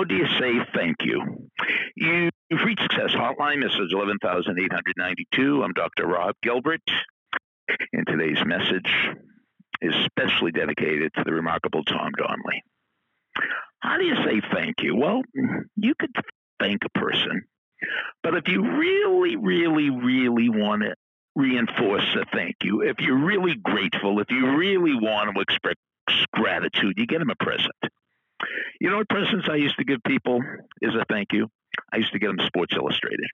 How do you say thank you? You've reached Success Hotline, This is 11892. I'm Dr. Rob Gilbert, and today's message is specially dedicated to the remarkable Tom Donnelly. How do you say thank you? Well, you could thank a person, but if you really, really, really want to reinforce a thank you, if you're really grateful, if you really want to express gratitude, you get them a present. You know what presents I used to give people is a thank you? I used to get them Sports Illustrated.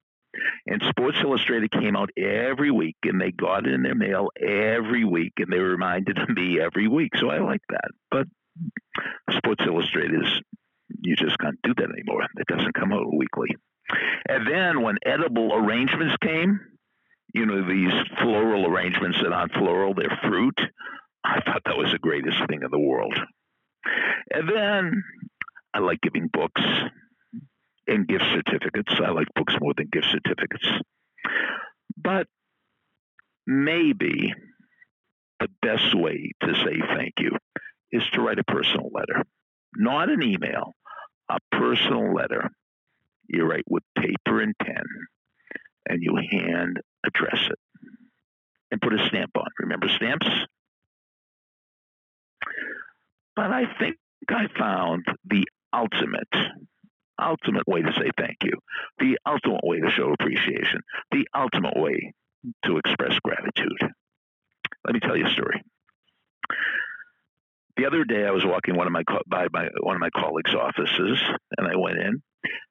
And Sports Illustrated came out every week, and they got it in their mail every week, and they reminded me every week. So I like that. But Sports Illustrated is, you just can't do that anymore. It doesn't come out weekly. And then when edible arrangements came, you know, these floral arrangements that aren't floral, they're fruit. I thought that was the greatest thing in the world. And then I like giving books and gift certificates. I like books more than gift certificates. But maybe the best way to say thank you is to write a personal letter, not an email, a personal letter. You write with paper and pen and you hand address it and put a stamp on. Remember stamps? But I think I found the ultimate, ultimate way to say thank you, the ultimate way to show appreciation, the ultimate way to express gratitude. Let me tell you a story. The other day, I was walking one of my by my one of my colleagues' offices, and I went in,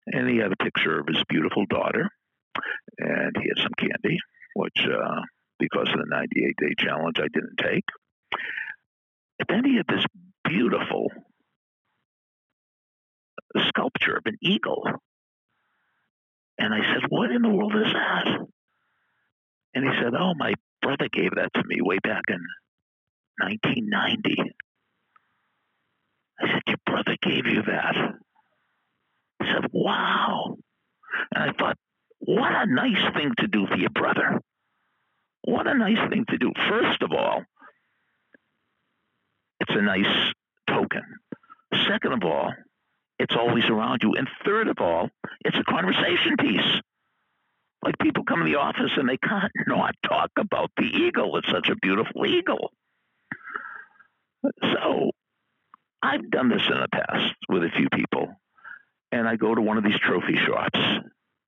and he had a picture of his beautiful daughter, and he had some candy, which uh, because of the 98 day challenge, I didn't take. And then he had this beautiful sculpture of an eagle. And I said, What in the world is that? And he said, Oh, my brother gave that to me way back in 1990. I said, Your brother gave you that? He said, Wow. And I thought, What a nice thing to do for your brother. What a nice thing to do. First of all, it's a nice token. Second of all, it's always around you. And third of all, it's a conversation piece. Like people come in the office and they can't not talk about the eagle. It's such a beautiful eagle. So I've done this in the past with a few people. And I go to one of these trophy shops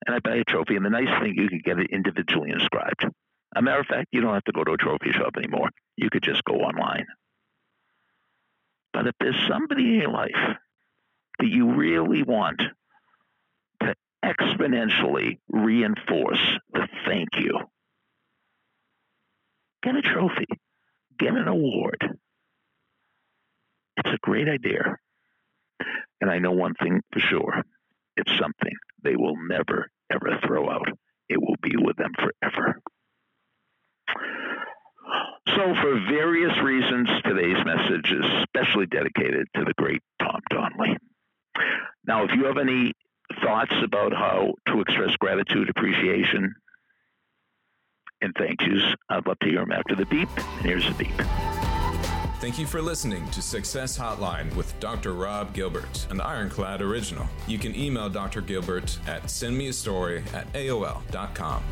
and I buy a trophy. And the nice thing, you can get it individually inscribed. As a matter of fact, you don't have to go to a trophy shop anymore. You could just go online. But if there's somebody in your life that you really want to exponentially reinforce the thank you, get a trophy, get an award. It's a great idea. And I know one thing for sure it's something they will never, ever throw out. It will be with them forever. So, for various reasons, today's message is specially dedicated to the great Tom Donnelly. Now, if you have any thoughts about how to express gratitude, appreciation, and thank yous, I'd love to hear them after the beep. And here's the beep. Thank you for listening to Success Hotline with Dr. Rob Gilbert, an Ironclad original. You can email Dr. Gilbert at sendmeastory at AOL.com.